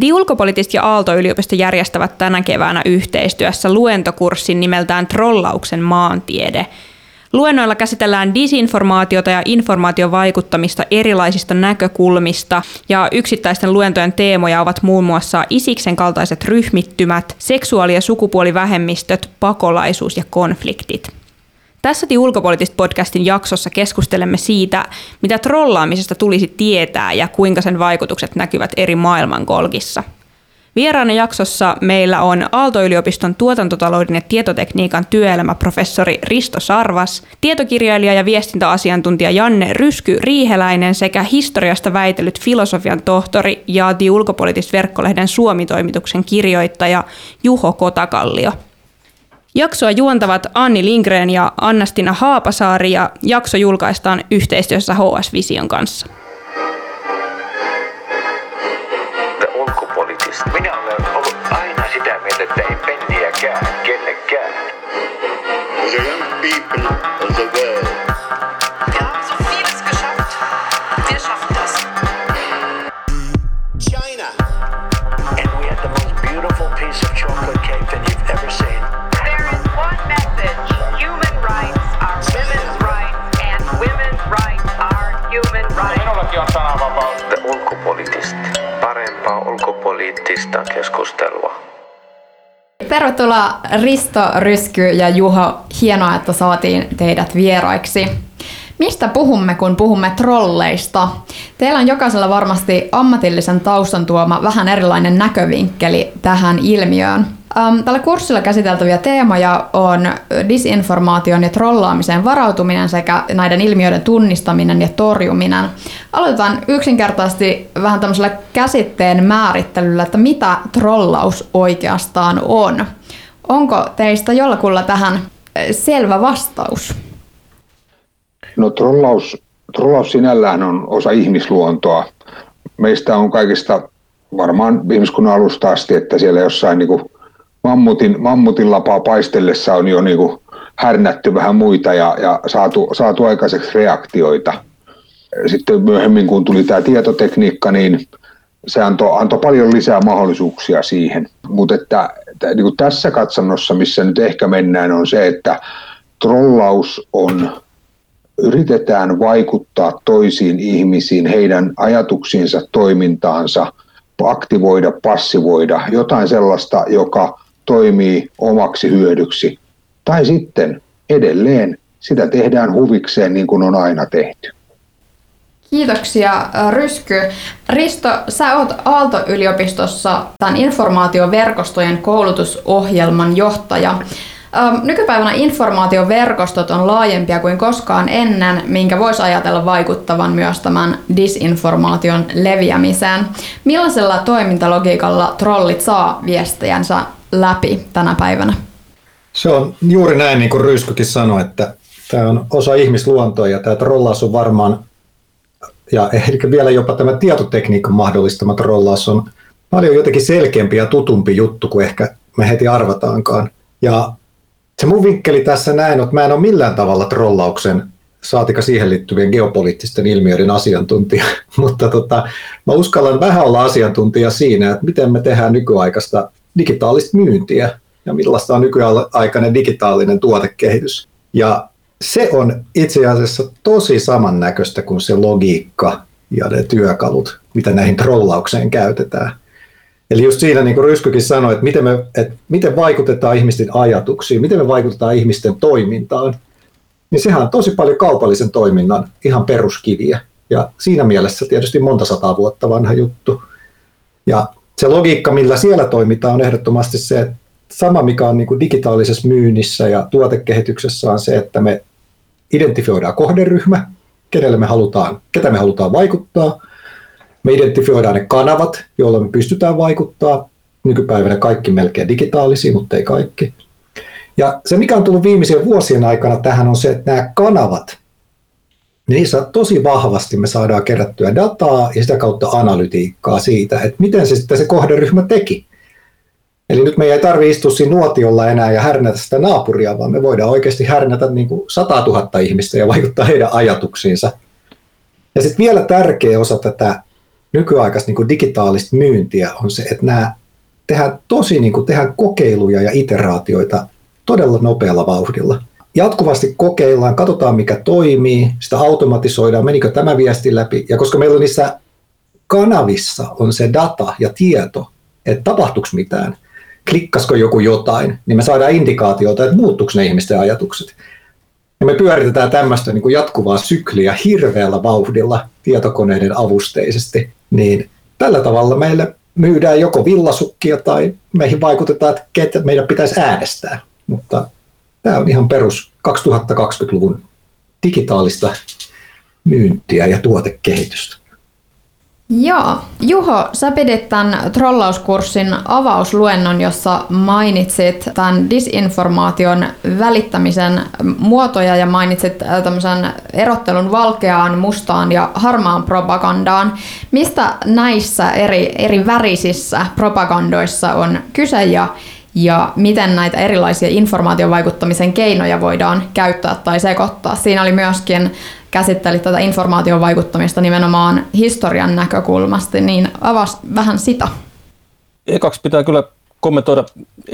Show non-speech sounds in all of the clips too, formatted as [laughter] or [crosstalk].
The Ulkopoliittista ja Aalto-yliopisto järjestävät tänä keväänä yhteistyössä luentokurssin nimeltään Trollauksen maantiede. Luennoilla käsitellään disinformaatiota ja informaatiovaikuttamista erilaisista näkökulmista, ja yksittäisten luentojen teemoja ovat muun muassa isiksen kaltaiset ryhmittymät, seksuaali- ja sukupuolivähemmistöt, pakolaisuus ja konfliktit. Tässä The Ulkopoliittista podcastin jaksossa keskustelemme siitä, mitä trollaamisesta tulisi tietää ja kuinka sen vaikutukset näkyvät eri maailmankolkissa. Vieraana jaksossa meillä on Aalto-yliopiston tuotantotalouden ja tietotekniikan työelämäprofessori Risto Sarvas, tietokirjailija ja viestintäasiantuntija Janne Rysky Riiheläinen sekä historiasta väitellyt filosofian tohtori ja The Ulkopoliittista verkkolehden Suomi-toimituksen kirjoittaja Juho Kotakallio. Jaksoa juontavat Anni Lindgren ja Annastina Haapasaari ja jakso julkaistaan yhteistyössä HS Vision kanssa. Minä olen ollut aina sitä mieltä, että ei penniäkään kellekään. The young people of the world. Ulkopoliittista. Parempaa ulkopoliittista keskustelua. Tervetuloa Risto, Rysky ja Juho. Hienoa, että saatiin teidät vieraiksi. Mistä puhumme, kun puhumme trolleista? Teillä on jokaisella varmasti ammatillisen taustan tuoma vähän erilainen näkövinkkeli tähän ilmiöön. Ähm, tällä kurssilla käsiteltäviä teemoja on disinformaation ja trollaamiseen varautuminen sekä näiden ilmiöiden tunnistaminen ja torjuminen. Aloitetaan yksinkertaisesti vähän tämmöisellä käsitteen määrittelyllä, että mitä trollaus oikeastaan on. Onko teistä jollakulla tähän selvä vastaus? No trollaus, trollaus sinällään on osa ihmisluontoa. Meistä on kaikista varmaan ihmiskunnan alusta asti, että siellä jossain niin kuin mammutin, mammutin lapaa paistellessa on jo niin kuin härnätty vähän muita ja, ja saatu, saatu aikaiseksi reaktioita. Sitten myöhemmin, kun tuli tämä tietotekniikka, niin se antoi, antoi paljon lisää mahdollisuuksia siihen. Mutta että, että niin kuin tässä katsannossa, missä nyt ehkä mennään, on se, että trollaus on yritetään vaikuttaa toisiin ihmisiin, heidän ajatuksiinsa, toimintaansa, aktivoida, passivoida, jotain sellaista, joka toimii omaksi hyödyksi. Tai sitten edelleen sitä tehdään huvikseen niin kuin on aina tehty. Kiitoksia Rysky. Risto, sä oot Aalto-yliopistossa tämän informaatioverkostojen koulutusohjelman johtaja. Nykypäivänä informaatioverkostot on laajempia kuin koskaan ennen, minkä voisi ajatella vaikuttavan myös tämän disinformaation leviämiseen. Millaisella toimintalogiikalla trollit saa viestejänsä läpi tänä päivänä? Se on juuri näin, niin kuin Ryskykin sanoi, että tämä on osa ihmisluontoa ja tämä trollaus on varmaan, ja ehkä vielä jopa tämä tietotekniikan mahdollistama trollaus on paljon jotenkin selkeämpi ja tutumpi juttu kuin ehkä me heti arvataankaan. Ja se mun vinkkeli tässä näin, että mä en ole millään tavalla trollauksen saatika siihen liittyvien geopoliittisten ilmiöiden asiantuntija, [laughs] mutta tota, mä uskallan vähän olla asiantuntija siinä, että miten me tehdään nykyaikaista digitaalista myyntiä ja millaista on nykyaikainen digitaalinen tuotekehitys. Ja se on itse asiassa tosi samannäköistä kuin se logiikka ja ne työkalut, mitä näihin trollaukseen käytetään. Eli just siinä, niin kuin Ryskykin sanoi, että miten, me, että miten vaikutetaan ihmisten ajatuksiin, miten me vaikutetaan ihmisten toimintaan, niin sehän on tosi paljon kaupallisen toiminnan ihan peruskiviä. Ja siinä mielessä tietysti monta sataa vuotta vanha juttu. Ja se logiikka, millä siellä toimitaan, on ehdottomasti se, että sama mikä on niin kuin digitaalisessa myynnissä ja tuotekehityksessä on se, että me identifioidaan kohderyhmä, kenelle me halutaan, ketä me halutaan vaikuttaa – me identifioidaan ne kanavat, joilla me pystytään vaikuttaa. Nykypäivänä kaikki melkein digitaalisia, mutta ei kaikki. Ja se, mikä on tullut viimeisien vuosien aikana tähän, on se, että nämä kanavat, niissä tosi vahvasti me saadaan kerättyä dataa ja sitä kautta analytiikkaa siitä, että miten se sitten se kohderyhmä teki. Eli nyt me ei tarvitse istua siinä nuotiolla enää ja härnätä sitä naapuria, vaan me voidaan oikeasti härnätä niin kuin 100 000 ihmistä ja vaikuttaa heidän ajatuksiinsa. Ja sitten vielä tärkeä osa tätä nykyaikaista niin kuin digitaalista myyntiä on se, että nämä tehdään tosi niin kuin, tehdään kokeiluja ja iteraatioita todella nopealla vauhdilla. Jatkuvasti kokeillaan, katsotaan mikä toimii, sitä automatisoidaan, menikö tämä viesti läpi. Ja koska meillä on niissä kanavissa on se data ja tieto, että tapahtuuko mitään, klikkasko joku jotain, niin me saadaan indikaatiota, että muuttuuko ne ihmisten ajatukset. Ja me pyöritetään tämmöistä niin kuin jatkuvaa sykliä hirveällä vauhdilla tietokoneiden avusteisesti, niin tällä tavalla meille myydään joko villasukkia tai meihin vaikutetaan, että ketä meidän pitäisi äänestää. Mutta tämä on ihan perus 2020-luvun digitaalista myyntiä ja tuotekehitystä. Joo. Juho, sä pidit tämän trollauskurssin avausluennon, jossa mainitsit tämän disinformaation välittämisen muotoja ja mainitsit äh, tämmöisen erottelun valkeaan, mustaan ja harmaan propagandaan. Mistä näissä eri, eri värisissä propagandoissa on kyse ja ja miten näitä erilaisia informaatiovaikuttamisen keinoja voidaan käyttää tai sekoittaa. Siinä oli myöskin käsitteli tätä informaation vaikuttamista nimenomaan historian näkökulmasta, niin avas vähän sitä. Ekaksi pitää kyllä kommentoida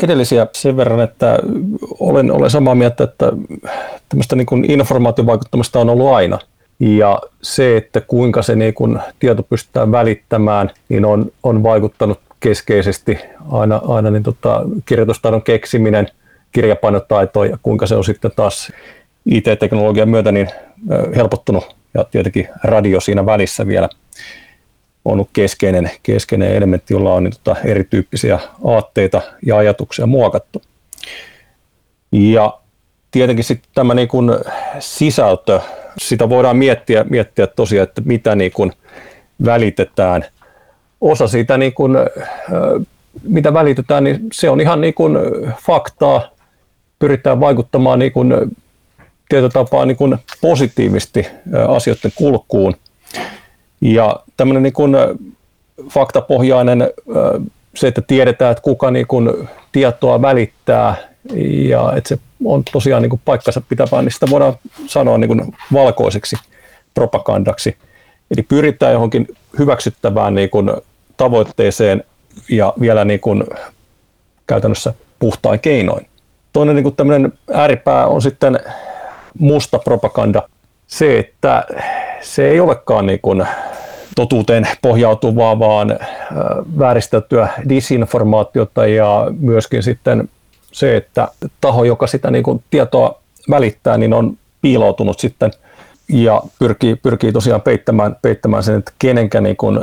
edellisiä sen verran, että olen, olen samaa mieltä, että tämmöistä niin kuin informaatiovaikuttamista on ollut aina. Ja se, että kuinka se niin kuin tieto pystytään välittämään, niin on, on vaikuttanut keskeisesti aina, aina niin tota, kirjoitustaidon keksiminen, kirjapainotaito ja kuinka se on sitten taas IT-teknologian myötä niin helpottunut ja tietenkin radio siinä välissä vielä on ollut keskeinen, keskeinen elementti, jolla on niin tota, erityyppisiä aatteita ja ajatuksia muokattu. Ja tietenkin sitten tämä niin kuin sisältö, sitä voidaan miettiä, miettiä tosiaan, että mitä niin kuin välitetään. Osa siitä, niin kuin, mitä välitetään, niin se on ihan niin kuin faktaa, pyritään vaikuttamaan niin kuin tietyllä tapaa niin kuin positiivisesti asioiden kulkuun. Ja tämmöinen niin kuin faktapohjainen, se, että tiedetään, että kuka niin kuin tietoa välittää ja että se on tosiaan niin kuin paikkansa pitävää, niin sitä voidaan sanoa niin kuin valkoiseksi propagandaksi. Eli pyritään johonkin hyväksyttävään niin kuin tavoitteeseen ja vielä niin kuin käytännössä puhtain keinoin. Toinen niin kuin ääripää on sitten musta propaganda se, että se ei olekaan niin kuin totuuteen pohjautuvaa, vaan vääristeltyä disinformaatiota ja myöskin sitten se, että taho, joka sitä niin kuin tietoa välittää, niin on piiloutunut sitten ja pyrkii, pyrkii tosiaan peittämään, peittämään sen, että kenenkä niin kuin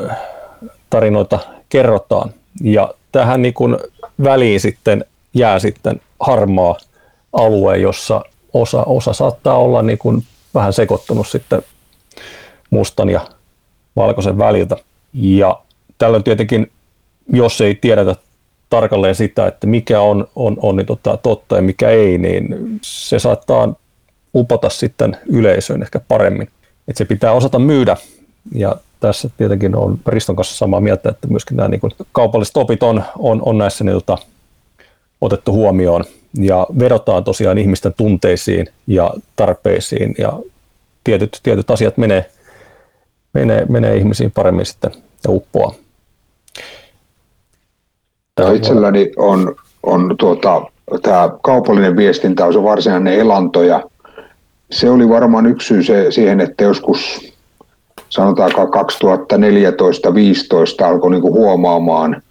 tarinoita kerrotaan. Ja tähän niin kuin väliin sitten jää sitten harmaa alue, jossa osa, osa saattaa olla niin kuin vähän sekoittunut sitten mustan ja valkoisen väliltä. Ja tällöin tietenkin, jos ei tiedetä tarkalleen sitä, että mikä on, on, on niin tota, totta ja mikä ei, niin se saattaa upota sitten yleisöön ehkä paremmin. Et se pitää osata myydä ja tässä. Tietenkin on Riston kanssa samaa mieltä, että myöskin nämä niin kuin kaupalliset opit on, on, on näissä niiltä otettu huomioon. Ja vedotaan tosiaan ihmisten tunteisiin ja tarpeisiin ja tietyt, tietyt asiat menee, menee, menee ihmisiin paremmin sitten ja uppoaa. Tämä itselläni on, on tuota, tämä kaupallinen viestintä on se varsinainen elanto ja se oli varmaan yksi syy se, siihen, että joskus sanotaanko 2014-2015 alkoi niinku huomaamaan,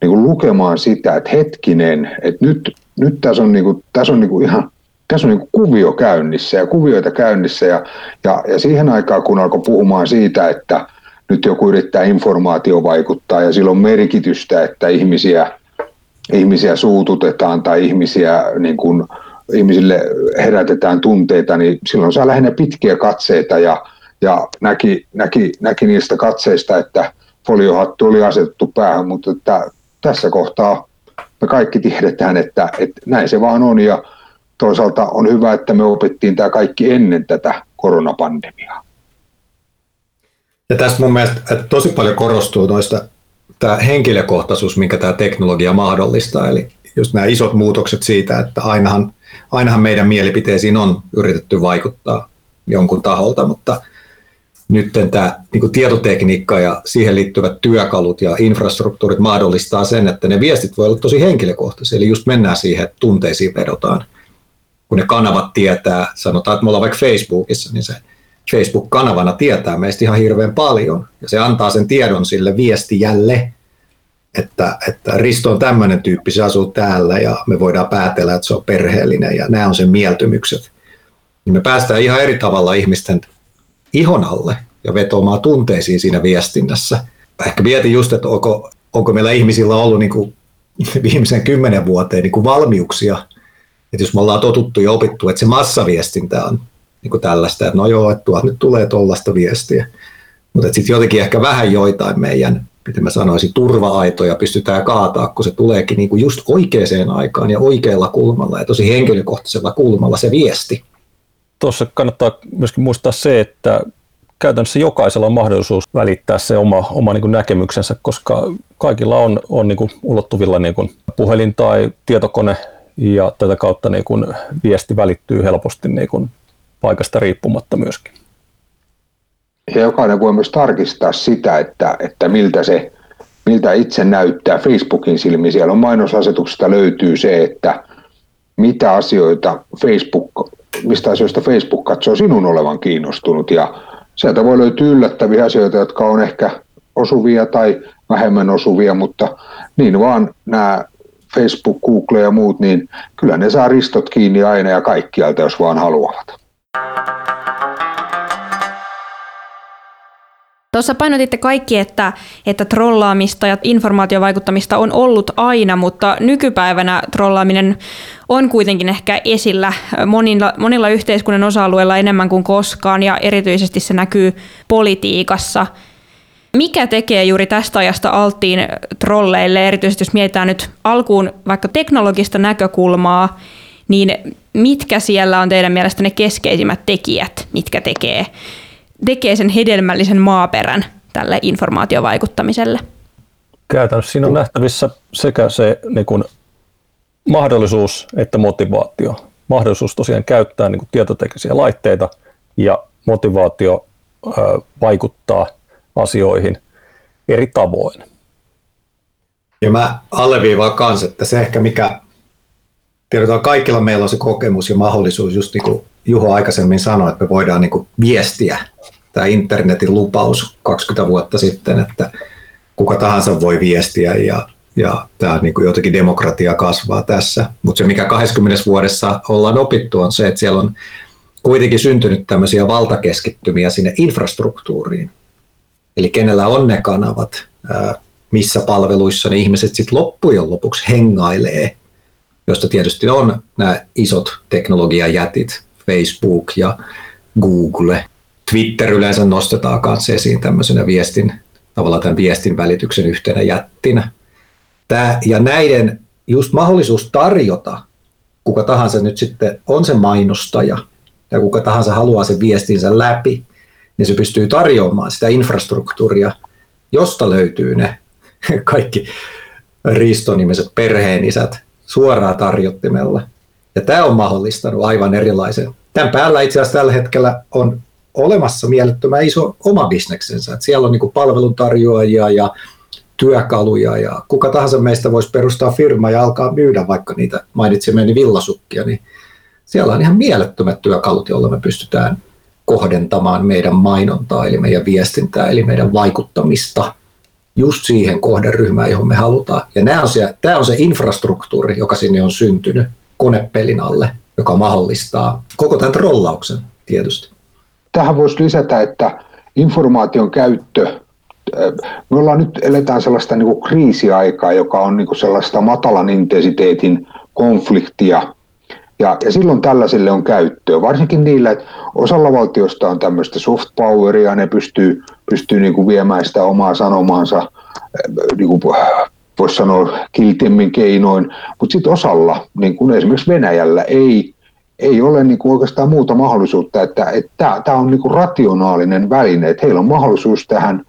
niinku lukemaan sitä, että hetkinen, että nyt nyt tässä on, niinku, tässä on niinku ihan tässä on niinku kuvio käynnissä ja kuvioita käynnissä ja, ja, ja siihen aikaan kun alkoi puhumaan siitä, että nyt joku yrittää informaatio vaikuttaa ja sillä on merkitystä, että ihmisiä, ihmisiä suututetaan tai ihmisiä niin kuin, ihmisille herätetään tunteita, niin silloin saa lähinnä pitkiä katseita ja, ja näki, näki, näki niistä katseista, että foliohattu oli asetettu päähän, mutta että tässä kohtaa me kaikki tiedetään, että, että näin se vaan on ja toisaalta on hyvä, että me opittiin tämä kaikki ennen tätä koronapandemiaa. Ja tässä mun mielestä että tosi paljon korostuu noista tämä henkilökohtaisuus, minkä tämä teknologia mahdollistaa, eli just nämä isot muutokset siitä, että ainahan, ainahan meidän mielipiteisiin on yritetty vaikuttaa jonkun taholta, mutta nyt tämä niin tietotekniikka ja siihen liittyvät työkalut ja infrastruktuurit mahdollistaa sen, että ne viestit voi olla tosi henkilökohtaisia. Eli just mennään siihen, että tunteisiin vedotaan. Kun ne kanavat tietää, sanotaan, että me ollaan vaikka Facebookissa, niin se Facebook-kanavana tietää meistä ihan hirveän paljon. Ja se antaa sen tiedon sille viestijälle, että, että Risto on tämmöinen tyyppi, se asuu täällä ja me voidaan päätellä, että se on perheellinen ja nämä on sen mieltymykset. Niin me päästään ihan eri tavalla ihmisten ihon alle ja vetoamaan tunteisiin siinä viestinnässä. Ehkä mietin just, että onko, onko meillä ihmisillä ollut niin kuin viimeisen kymmenen vuoteen niin kuin valmiuksia, että jos me ollaan totuttu ja opittu, että se massaviestintä on niin kuin tällaista, että no joo, että nyt tulee tuollaista viestiä. Mutta sitten jotenkin ehkä vähän joitain meidän, miten mä sanoisin, turva-aitoja pystytään kaataa, kun se tuleekin niin kuin just oikeaan aikaan ja oikealla kulmalla ja tosi henkilökohtaisella kulmalla se viesti. Tuossa kannattaa myöskin muistaa se, että käytännössä jokaisella on mahdollisuus välittää se oma, oma niin näkemyksensä, koska kaikilla on, on niin ulottuvilla niin puhelin tai tietokone ja tätä kautta niin kuin viesti välittyy helposti niin kuin paikasta riippumatta myöskin. Ja jokainen voi myös tarkistaa sitä, että, että miltä, se, miltä itse näyttää Facebookin silmiin. Siellä on mainosasetuksesta löytyy se, että mitä asioita Facebook, mistä asioista Facebook katsoo sinun olevan kiinnostunut. Ja sieltä voi löytyä yllättäviä asioita, jotka on ehkä osuvia tai vähemmän osuvia, mutta niin vaan nämä Facebook, Google ja muut, niin kyllä ne saa ristot kiinni aina ja kaikkialta, jos vaan haluavat. Tuossa painotitte kaikki, että, että trollaamista ja informaatiovaikuttamista on ollut aina, mutta nykypäivänä trollaaminen on kuitenkin ehkä esillä monilla, monilla yhteiskunnan osa-alueilla enemmän kuin koskaan ja erityisesti se näkyy politiikassa. Mikä tekee juuri tästä ajasta alttiin trolleille, erityisesti jos mietitään nyt alkuun vaikka teknologista näkökulmaa, niin mitkä siellä on teidän mielestä ne keskeisimmät tekijät, mitkä tekee, tekee sen hedelmällisen maaperän tälle informaatiovaikuttamiselle? Käytännössä siinä on nähtävissä sekä se niin kuin mahdollisuus että motivaatio. Mahdollisuus tosiaan käyttää niin kuin tietoteknisiä laitteita ja motivaatio ö, vaikuttaa asioihin eri tavoin. Ja mä alleviivaan kanssa, että se ehkä mikä tiedetään, kaikilla meillä on se kokemus ja mahdollisuus, just niin kuin Juho aikaisemmin sanoi, että me voidaan niin kuin viestiä tämä internetin lupaus 20 vuotta sitten, että kuka tahansa voi viestiä ja, ja tämä niin kuin jotenkin demokratia kasvaa tässä. Mutta se, mikä 20 vuodessa ollaan opittu, on se, että siellä on kuitenkin syntynyt tämmöisiä valtakeskittymiä sinne infrastruktuuriin. Eli kenellä on ne kanavat, missä palveluissa ne ihmiset sitten loppujen lopuksi hengailee josta tietysti on nämä isot teknologiajätit, Facebook ja Google. Twitter yleensä nostetaan kanssa esiin tämmöisenä viestin, tavallaan tämän viestin välityksen yhtenä jättinä. Tämä, ja näiden just mahdollisuus tarjota, kuka tahansa nyt sitten on se mainostaja ja kuka tahansa haluaa sen viestinsä läpi, niin se pystyy tarjoamaan sitä infrastruktuuria, josta löytyy ne [laughs] kaikki riistonimiset perheenisät, suoraan tarjottimella. Ja tämä on mahdollistanut aivan erilaisen. Tämän päällä itse asiassa tällä hetkellä on olemassa mielettömän iso oma bisneksensä. Että siellä on niin palveluntarjoajia ja työkaluja ja kuka tahansa meistä voisi perustaa firma ja alkaa myydä vaikka niitä mainitsemieni villasukkia, niin siellä on ihan mielettömät työkalut, joilla me pystytään kohdentamaan meidän mainontaa, eli meidän viestintää, eli meidän vaikuttamista just siihen kohderyhmään, johon me halutaan. Ja nämä on se, tämä on se infrastruktuuri, joka sinne on syntynyt konepelin alle, joka mahdollistaa koko tämän trollauksen tietysti. Tähän voisi lisätä, että informaation käyttö, äh, me ollaan nyt eletään sellaista niin kuin kriisiaikaa, joka on niin kuin sellaista matalan intensiteetin konfliktia, ja, ja silloin tällaisille on käyttöä, varsinkin niillä, että osalla valtioista on tämmöistä soft poweria, ne pystyy, pystyy niin kuin viemään sitä omaa sanomaansa, äh, niin kuin voisi sanoa kiltiemmin keinoin, mutta sitten osalla, niin kuin esimerkiksi Venäjällä, ei, ei ole niin kuin oikeastaan muuta mahdollisuutta, että tämä on niin kuin rationaalinen väline, että heillä on mahdollisuus tähän,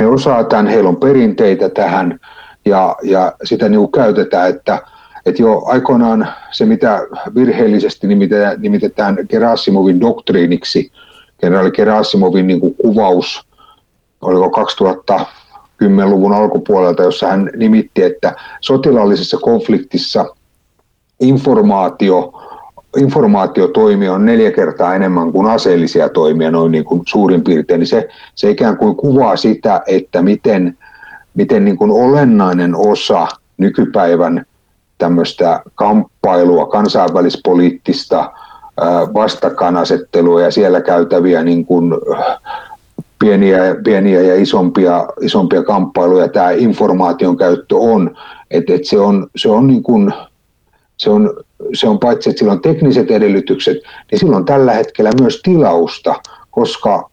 he osaa tämän, heillä on perinteitä tähän, ja, ja sitä niin kuin käytetään, että että jo aikoinaan se, mitä virheellisesti nimitetään, nimitetään Gerasimovin doktriiniksi, kenraali Gerasimovin niin kuin kuvaus, oliko 2010-luvun alkupuolelta, jossa hän nimitti, että sotilaallisessa konfliktissa informaatio, informaatiotoimia on neljä kertaa enemmän kuin aseellisia toimia noin niin kuin suurin piirtein, niin se, se ikään kuin kuvaa sitä, että miten, miten niin kuin olennainen osa nykypäivän tämmöistä kamppailua, kansainvälispoliittista vastakkainasettelua ja siellä käytäviä niin kuin pieniä, pieniä ja isompia, isompia kamppailuja tämä informaation käyttö on. Et, et se on, se on niin kuin, se on, se on paitsi, että sillä on tekniset edellytykset, niin silloin tällä hetkellä myös tilausta, koska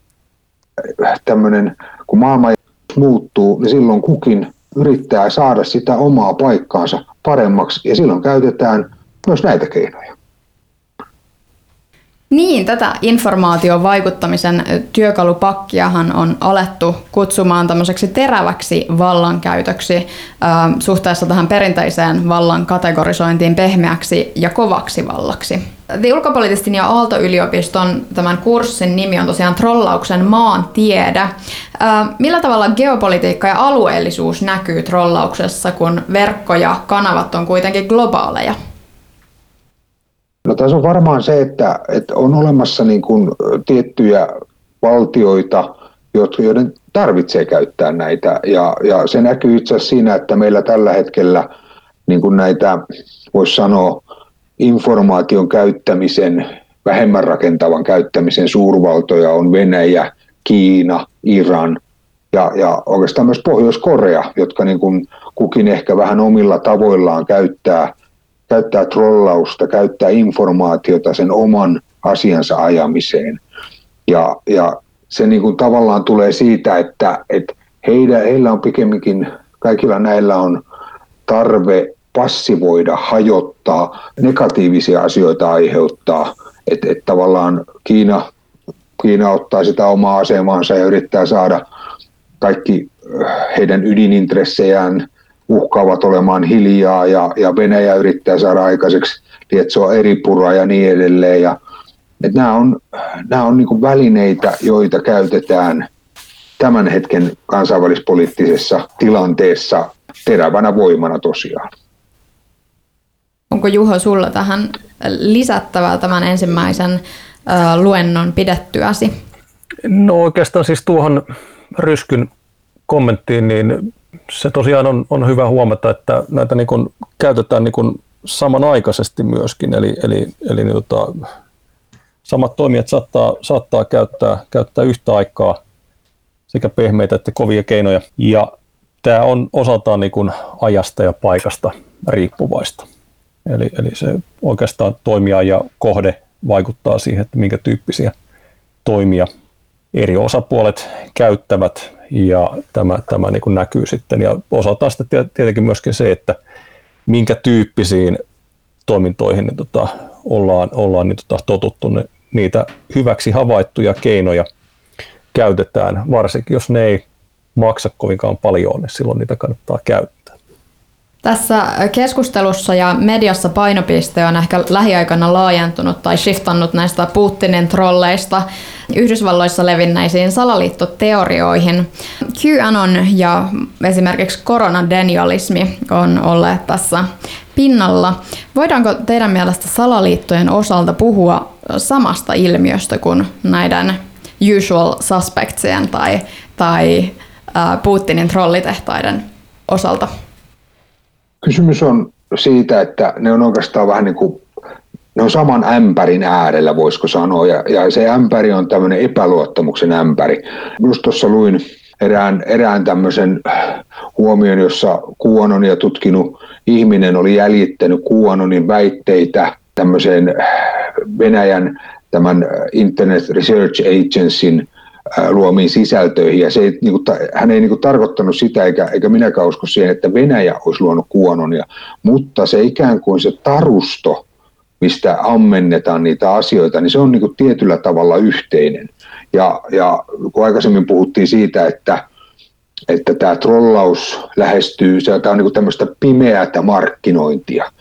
tämmöinen, kun maailma muuttuu, niin silloin kukin yrittää saada sitä omaa paikkaansa paremmaksi ja silloin käytetään myös näitä keinoja. Niin, tätä informaation vaikuttamisen työkalupakkiahan on alettu kutsumaan tämmöiseksi teräväksi vallankäytöksi äh, suhteessa tähän perinteiseen vallan kategorisointiin pehmeäksi ja kovaksi vallaksi. The Ulkopolitistin ja Aalto-yliopiston tämän kurssin nimi on tosiaan Trollauksen maantiede. Äh, millä tavalla geopolitiikka ja alueellisuus näkyy trollauksessa, kun verkko ja kanavat on kuitenkin globaaleja? No tässä on varmaan se, että, että on olemassa niin kuin tiettyjä valtioita, joiden tarvitsee käyttää näitä. Ja, ja se näkyy itse asiassa siinä, että meillä tällä hetkellä niin kuin näitä, voisi sanoa, informaation käyttämisen, vähemmän rakentavan käyttämisen suurvaltoja on Venäjä, Kiina, Iran ja, ja oikeastaan myös Pohjois-Korea, jotka niin kuin kukin ehkä vähän omilla tavoillaan käyttää – käyttää trollausta, käyttää informaatiota sen oman asiansa ajamiseen. Ja, ja se niin kuin tavallaan tulee siitä, että, että heillä, heillä on pikemminkin, kaikilla näillä on tarve passivoida, hajottaa, negatiivisia asioita aiheuttaa. Että et tavallaan Kiina, Kiina ottaa sitä omaa asemansa ja yrittää saada kaikki heidän ydinintressejään uhkaavat olemaan hiljaa ja, ja Venäjä yrittää saada aikaiseksi lietsoa eri puraa ja niin edelleen. Ja, että nämä on, nämä on niin välineitä, joita käytetään tämän hetken kansainvälispoliittisessa tilanteessa terävänä voimana tosiaan. Onko Juho sulla tähän lisättävää tämän ensimmäisen luennon pidettyäsi? No oikeastaan siis tuohon Ryskyn kommenttiin, niin se tosiaan on, on hyvä huomata, että näitä niin kuin käytetään niin kuin samanaikaisesti myöskin, eli, eli, eli niin tota, samat toimijat saattaa, saattaa käyttää, käyttää yhtä aikaa sekä pehmeitä että kovia keinoja, ja tämä on osaltaan niin kuin ajasta ja paikasta riippuvaista. Eli, eli se oikeastaan toimija ja kohde vaikuttaa siihen, että minkä tyyppisiä toimia eri osapuolet käyttävät ja tämä, tämä niin kuin näkyy sitten. Ja osaltaan sitten tietenkin myöskin se, että minkä tyyppisiin toimintoihin niin tota, ollaan, ollaan niin tota, totuttu. Ne, niitä hyväksi havaittuja keinoja käytetään, varsinkin jos ne ei maksa kovinkaan paljon, niin silloin niitä kannattaa käyttää. Tässä keskustelussa ja mediassa painopiste on ehkä lähiaikana laajentunut tai shiftannut näistä Putinin trolleista Yhdysvalloissa levinneisiin salaliittoteorioihin. QAnon ja esimerkiksi koronadenialismi on olleet tässä pinnalla. Voidaanko teidän mielestä salaliittojen osalta puhua samasta ilmiöstä kuin näiden usual suspectsien tai, tai Putinin trollitehtaiden osalta? Kysymys on siitä, että ne on oikeastaan vähän niin kuin, ne on saman ämpärin äärellä, voisiko sanoa, ja, ja se ämpäri on tämmöinen epäluottamuksen ämpäri. Just tuossa luin erään, erään tämmöisen huomion, jossa ja tutkinut ihminen oli jäljittänyt QAnonin väitteitä tämmöiseen Venäjän tämän Internet Research Agencyn luomiin sisältöihin. Ja se ei, niin kuin, hän ei niin kuin, tarkoittanut sitä, eikä, eikä minäkään usko siihen, että Venäjä olisi luonut kuononia, mutta se ikään kuin se tarusto, mistä ammennetaan niitä asioita, niin se on niin kuin, tietyllä tavalla yhteinen. Ja, ja kun aikaisemmin puhuttiin siitä, että, että tämä trollaus lähestyy, se on niin tämmöistä pimeätä markkinointia,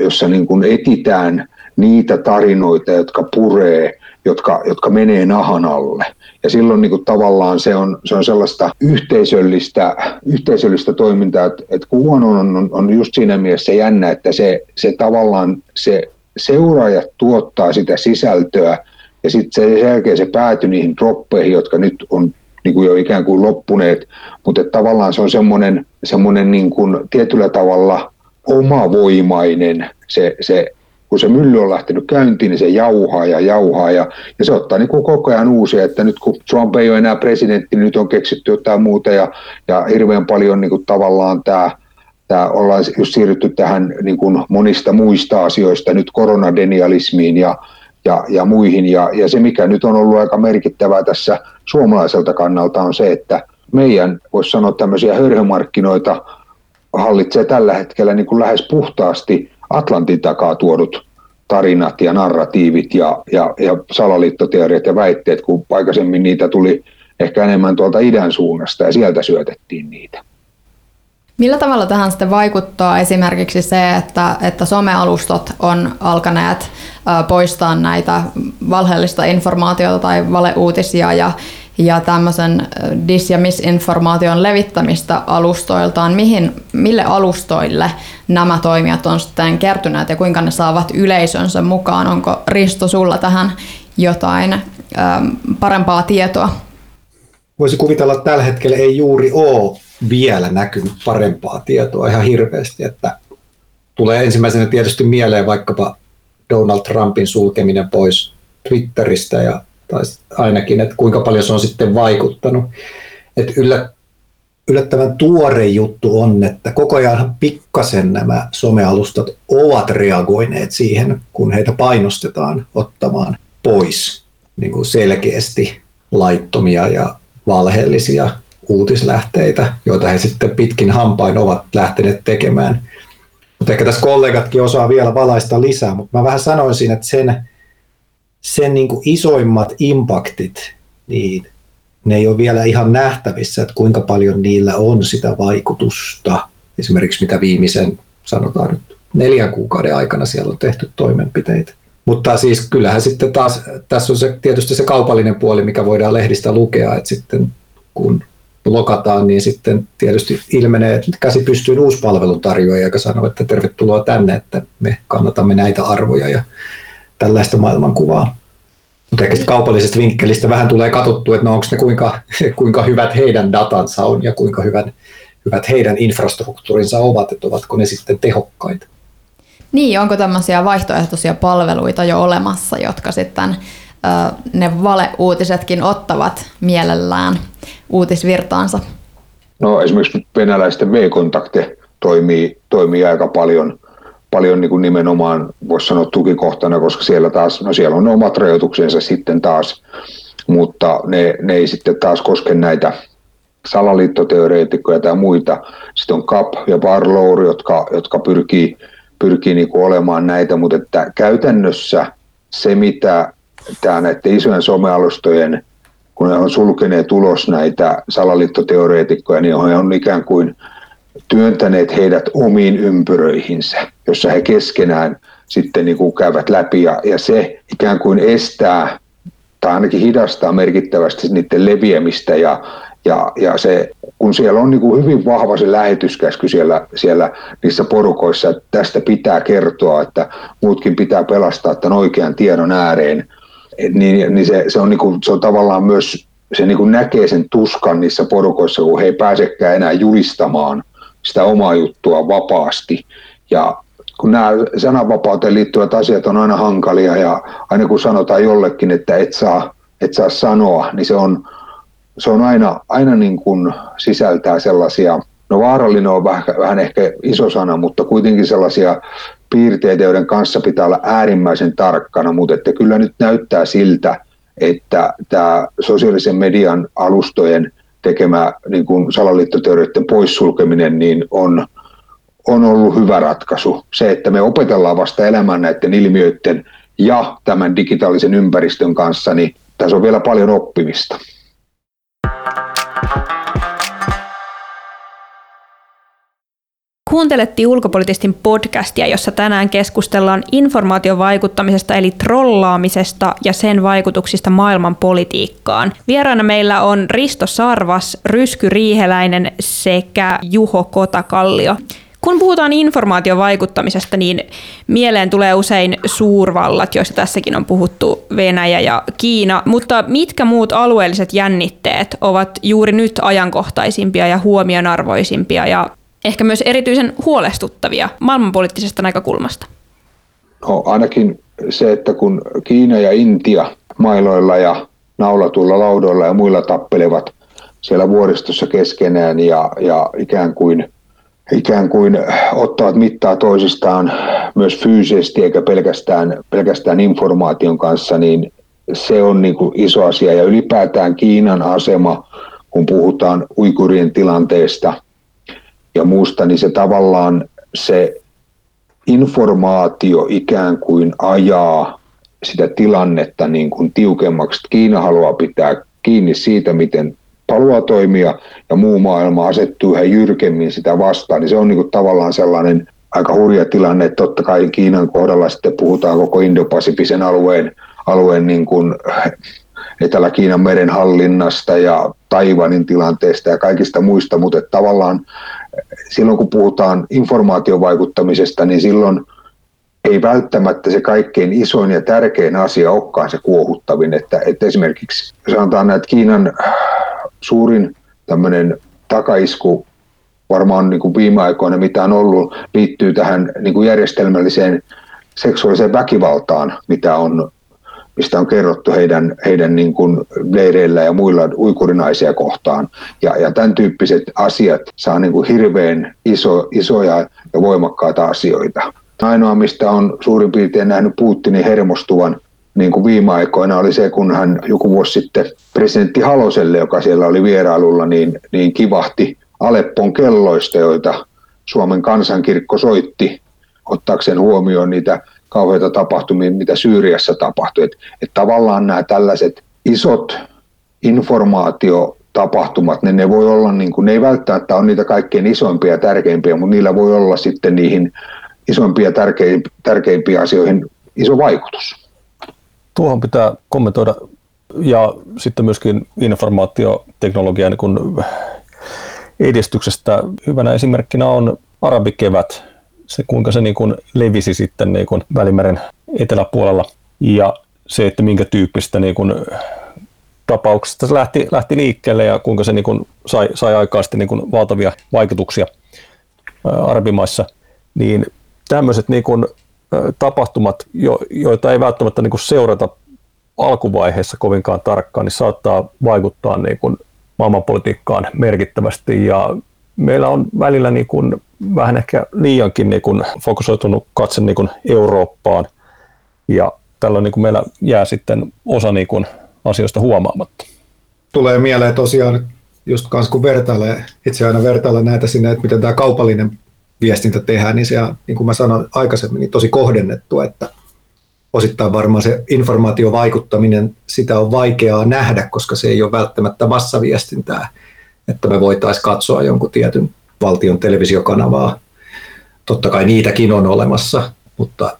jossa niin kuin etitään niitä tarinoita, jotka puree jotka, jotka menee nahan alle. Ja silloin niin kuin tavallaan se on, se on sellaista yhteisöllistä, yhteisöllistä toimintaa, että, että huono on, on, on just siinä mielessä jännä, että se, se tavallaan se seuraajat tuottaa sitä sisältöä ja sitten sen jälkeen se päätyi niihin droppeihin, jotka nyt on niin kuin jo ikään kuin loppuneet, mutta tavallaan se on semmoinen, semmoinen niin kuin tietyllä tavalla omavoimainen se, se kun se mylly on lähtenyt käyntiin, niin se jauhaa ja jauhaa ja, ja se ottaa niin kuin koko ajan uusia, että nyt kun Trump ei ole enää presidentti, niin nyt on keksitty jotain muuta ja, ja hirveän paljon niin kuin tavallaan tämä tämä ollaan just siirrytty tähän niin kuin monista muista asioista nyt koronadenialismiin ja, ja, ja muihin. Ja, ja se, mikä nyt on ollut aika merkittävää tässä suomalaiselta kannalta, on se, että meidän, voisi sanoa tämmöisiä hörhömarkkinoita hallitsee tällä hetkellä niin kuin lähes puhtaasti Atlantin takaa tuodut tarinat ja narratiivit ja, ja, ja salaliittoteoriat ja väitteet, kun aikaisemmin niitä tuli ehkä enemmän tuolta idän suunnasta ja sieltä syötettiin niitä. Millä tavalla tähän sitten vaikuttaa esimerkiksi se, että, että somealustot on alkaneet poistaa näitä valheellista informaatiota tai valeuutisia ja, ja tämmöisen dis- ja misinformaation levittämistä alustoiltaan. Mihin, mille alustoille nämä toimijat on sitten kertyneet ja kuinka ne saavat yleisönsä mukaan? Onko Risto sulla tähän jotain ähm, parempaa tietoa? Voisi kuvitella, että tällä hetkellä ei juuri ole vielä näkynyt parempaa tietoa ihan hirveästi, että tulee ensimmäisenä tietysti mieleen vaikkapa Donald Trumpin sulkeminen pois Twitteristä ja tai ainakin, että kuinka paljon se on sitten vaikuttanut. Että yllä, yllättävän tuore juttu on, että koko ajan pikkasen nämä somealustat ovat reagoineet siihen, kun heitä painostetaan ottamaan pois niin kuin selkeästi laittomia ja valheellisia uutislähteitä, joita he sitten pitkin hampain ovat lähteneet tekemään. Mutta ehkä tässä kollegatkin osaa vielä valaista lisää, mutta mä vähän sanoisin, että sen, sen niin kuin isoimmat impaktit, niin ne ei ole vielä ihan nähtävissä, että kuinka paljon niillä on sitä vaikutusta. Esimerkiksi mitä viimeisen, sanotaan nyt neljän kuukauden aikana siellä on tehty toimenpiteitä. Mutta siis kyllähän sitten taas, tässä on se, tietysti se kaupallinen puoli, mikä voidaan lehdistä lukea, että sitten kun lokataan, niin sitten tietysti ilmenee, että käsi pystyy uusi palveluntarjoaja, joka sanoo, että tervetuloa tänne, että me kannatamme näitä arvoja ja tällaista maailmankuvaa. Mutta ehkä kaupallisesta vinkkelistä vähän tulee katsottu, että no onko ne kuinka, [laughs] kuinka hyvät heidän datansa on ja kuinka hyvän, hyvät heidän infrastruktuurinsa ovat, että ovatko ne sitten tehokkaita. Niin, onko tämmöisiä vaihtoehtoisia palveluita jo olemassa, jotka sitten ne valeuutisetkin ottavat mielellään uutisvirtaansa? No esimerkiksi venäläisten V-kontakte toimii, toimii aika paljon, paljon niin kuin nimenomaan, voisi sanoa tukikohtana, koska siellä taas, no siellä on omat rajoituksensa sitten taas, mutta ne, ne ei sitten taas koske näitä salaliittoteoreetikkoja tai muita. Sitten on CAP ja Barlow, jotka, jotka pyrkii, pyrkii niin kuin olemaan näitä, mutta että käytännössä se, mitä tämä näiden isojen somealustojen, kun ne on sulkeneet ulos näitä salaliittoteoreetikkoja, niin he on ikään kuin työntäneet heidät omiin ympyröihinsä, jossa he keskenään sitten niin kuin käyvät läpi ja, ja se ikään kuin estää tai ainakin hidastaa merkittävästi niiden leviämistä ja, ja, ja se, kun siellä on niin kuin hyvin vahva se lähetyskäsky siellä, siellä niissä porukoissa, että tästä pitää kertoa, että muutkin pitää pelastaa tämän oikean tiedon ääreen, niin, niin se, se, on niin kuin, se on tavallaan myös, se niin kuin näkee sen tuskan niissä porukoissa, kun he ei pääsekään enää julistamaan sitä omaa juttua vapaasti. Ja kun nämä sananvapauteen liittyvät asiat on aina hankalia ja aina kun sanotaan jollekin, että et saa, et saa sanoa, niin se on, se on aina, aina niin kuin sisältää sellaisia, no vaarallinen on vähän, vähän ehkä iso sana, mutta kuitenkin sellaisia piirteitä, joiden kanssa pitää olla äärimmäisen tarkkana, mutta että kyllä nyt näyttää siltä, että tämä sosiaalisen median alustojen tekemä niin kuin salaliittoteorioiden poissulkeminen niin on, on ollut hyvä ratkaisu. Se, että me opetellaan vasta elämään näiden ilmiöiden ja tämän digitaalisen ympäristön kanssa, niin tässä on vielä paljon oppimista. Kuuntelettiin ulkopolitistin podcastia, jossa tänään keskustellaan informaatiovaikuttamisesta eli trollaamisesta ja sen vaikutuksista maailman politiikkaan. Vieraana meillä on Risto Sarvas, Rysky Riiheläinen sekä Juho Kotakallio. Kun puhutaan informaatiovaikuttamisesta, niin mieleen tulee usein suurvallat, joista tässäkin on puhuttu Venäjä ja Kiina, mutta mitkä muut alueelliset jännitteet ovat juuri nyt ajankohtaisimpia ja huomionarvoisimpia ja ehkä myös erityisen huolestuttavia maailmanpoliittisesta näkökulmasta? No, ainakin se, että kun Kiina ja Intia mailoilla ja naulatuilla laudoilla ja muilla tappelevat siellä vuoristossa keskenään ja, ja ikään kuin ikään kuin ottavat mittaa toisistaan myös fyysisesti eikä pelkästään, pelkästään informaation kanssa, niin se on niin kuin iso asia. Ja ylipäätään Kiinan asema, kun puhutaan uikurien tilanteesta ja muusta, niin se tavallaan se informaatio ikään kuin ajaa sitä tilannetta niin kuin tiukemmaksi. Kiina haluaa pitää kiinni siitä, miten haluaa toimia ja muu maailma asettuu yhä jyrkemmin sitä vastaan, niin se on niin kuin tavallaan sellainen aika hurja tilanne, että totta kai Kiinan kohdalla sitten puhutaan koko Indo-Pasifisen alueen, alueen niin kuin Etelä-Kiinan meren hallinnasta ja Taiwanin tilanteesta ja kaikista muista, mutta tavallaan silloin kun puhutaan informaatiovaikuttamisesta, niin silloin ei välttämättä se kaikkein isoin ja tärkein asia olekaan se kuohuttavin, että, että esimerkiksi sanotaan näitä Kiinan suurin tämmöinen takaisku varmaan niin kuin viime aikoina, mitä on ollut, liittyy tähän niin kuin järjestelmälliseen seksuaaliseen väkivaltaan, mitä on, mistä on kerrottu heidän, heidän niin kuin leireillä ja muilla uikurinaisia kohtaan. Ja, ja tämän tyyppiset asiat saa niin kuin hirveän iso, isoja ja voimakkaita asioita. Ainoa, mistä on suurin piirtein nähnyt Putinin hermostuvan niin kuin viime aikoina oli se, kun hän joku vuosi sitten presidentti Haloselle, joka siellä oli vierailulla, niin, niin kivahti Aleppon kelloista, joita Suomen kansankirkko soitti ottaakseen huomioon niitä kauheita tapahtumia, mitä Syyriassa tapahtui. Että et tavallaan nämä tällaiset isot informaatiotapahtumat, ne, ne voi olla, niin kuin, ne ei välttämättä ole niitä kaikkein isoimpia ja tärkeimpiä, mutta niillä voi olla sitten niihin isompia ja tärkeimpiä asioihin iso vaikutus. Tuohon pitää kommentoida ja sitten myöskin informaatioteknologian niin edistyksestä hyvänä esimerkkinä on arabikevät, se kuinka se niin kuin levisi sitten niin kuin Välimeren eteläpuolella ja se, että minkä tyyppistä niin kuin tapauksesta se lähti, lähti liikkeelle ja kuinka se niin kuin sai, sai aikaan sitten niin kuin valtavia vaikutuksia arabimaissa, niin tämmöiset niin kuin tapahtumat, jo, joita ei välttämättä niin kuin seurata alkuvaiheessa kovinkaan tarkkaan, niin saattaa vaikuttaa niin kuin maailmanpolitiikkaan merkittävästi. Ja meillä on välillä niin kuin vähän ehkä liiankin niin kuin fokusoitunut katse niin kuin Eurooppaan, ja tällöin niin kuin meillä jää sitten osa niin kuin asioista huomaamatta. Tulee mieleen tosiaan, just kans kun vertailee, itse aina vertailla näitä sinne, että miten tämä kaupallinen viestintä tehdään, niin se on, niin kuin mä sanoin aikaisemmin, niin tosi kohdennettu, että osittain varmaan se informaatiovaikuttaminen, sitä on vaikeaa nähdä, koska se ei ole välttämättä massaviestintää, että me voitaisiin katsoa jonkun tietyn valtion televisiokanavaa. Totta kai niitäkin on olemassa, mutta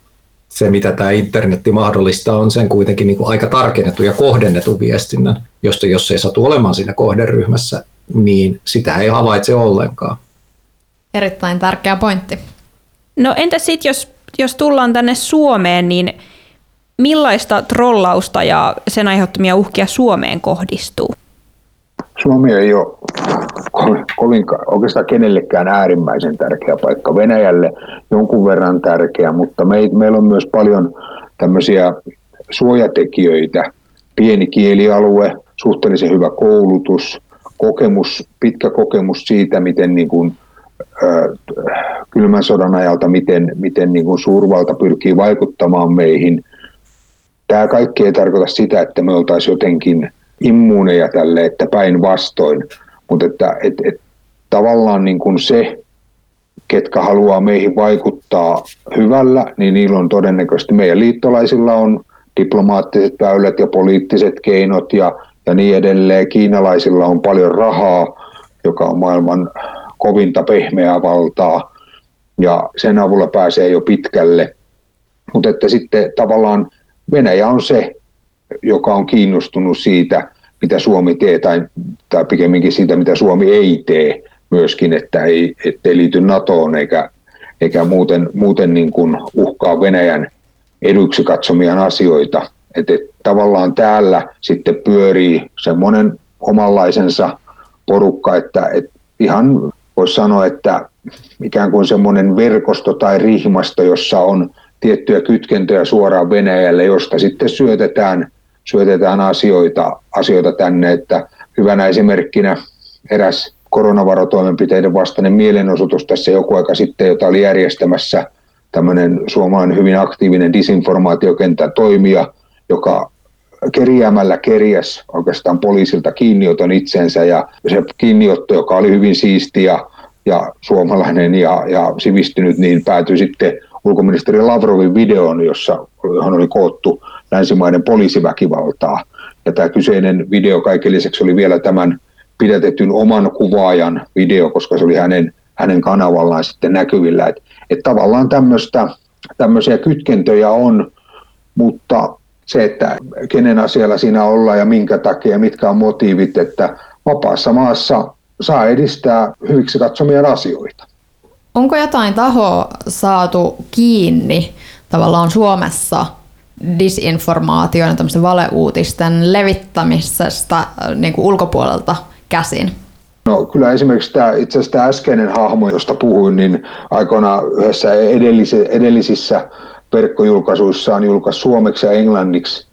se, mitä tämä internetti mahdollistaa, on sen kuitenkin niin kuin aika tarkennettu ja kohdennettu viestinnän, josta jos ei satu olemaan siinä kohderyhmässä, niin sitä ei havaitse ollenkaan. Erittäin tärkeä pointti. No entä sitten, jos, jos tullaan tänne Suomeen, niin millaista trollausta ja sen aiheuttamia uhkia Suomeen kohdistuu? Suomi ei ole kovin, oikeastaan kenellekään äärimmäisen tärkeä paikka. Venäjälle jonkun verran tärkeä, mutta me, meillä on myös paljon tämmöisiä suojatekijöitä. Pieni kielialue, suhteellisen hyvä koulutus, kokemus, pitkä kokemus siitä, miten niin kuin kylmän sodan ajalta, miten, miten niin kuin suurvalta pyrkii vaikuttamaan meihin. Tämä kaikki ei tarkoita sitä, että me oltaisiin jotenkin immuuneja tälle, että päinvastoin, mutta että et, et, tavallaan niin kuin se, ketkä haluaa meihin vaikuttaa hyvällä, niin niillä on todennäköisesti, meidän liittolaisilla on diplomaattiset väylät ja poliittiset keinot ja, ja niin edelleen. Kiinalaisilla on paljon rahaa, joka on maailman kovinta pehmeää valtaa. ja sen avulla pääsee jo pitkälle. Mutta että sitten tavallaan Venäjä on se, joka on kiinnostunut siitä, mitä Suomi tee, tai, tai pikemminkin siitä, mitä Suomi ei tee myöskin, että ei, ettei liity NATOon eikä, eikä muuten, muuten niin kuin uhkaa Venäjän eduksi katsomiaan asioita. Että et, tavallaan täällä sitten pyörii semmoinen omanlaisensa porukka, että et ihan voisi sanoa, että ikään kuin semmoinen verkosto tai rihmasto, jossa on tiettyjä kytkentöjä suoraan Venäjälle, josta sitten syötetään, syötetään asioita, asioita tänne, että hyvänä esimerkkinä eräs koronavarotoimenpiteiden vastainen mielenosoitus tässä joku aika sitten, jota oli järjestämässä tämmöinen suomalainen hyvin aktiivinen disinformaatiokentän toimija, joka kerjäämällä kerjäs oikeastaan poliisilta kiinnioton itsensä ja se kiinniotto, joka oli hyvin siisti ja, ja suomalainen ja, ja sivistynyt, niin päätyi sitten ulkoministeri Lavrovin videoon, jossa, johon oli koottu länsimaiden poliisiväkivaltaa. Ja tämä kyseinen video kaiken lisäksi oli vielä tämän pidätetyn oman kuvaajan video, koska se oli hänen, hänen kanavallaan sitten näkyvillä. Että et tavallaan tämmöisiä kytkentöjä on, mutta se, että kenen asialla siinä ollaan ja minkä takia, mitkä on motiivit, että vapaassa maassa saa edistää hyviksi katsomia asioita. Onko jotain tahoa saatu kiinni tavallaan Suomessa disinformaation ja valeuutisten levittämisestä niin kuin ulkopuolelta käsin? No kyllä esimerkiksi tämä, itse asiassa tämä äskeinen hahmo, josta puhuin, niin aikoinaan yhdessä edellisissä verkkojulkaisuissaan julkaisi suomeksi ja englanniksi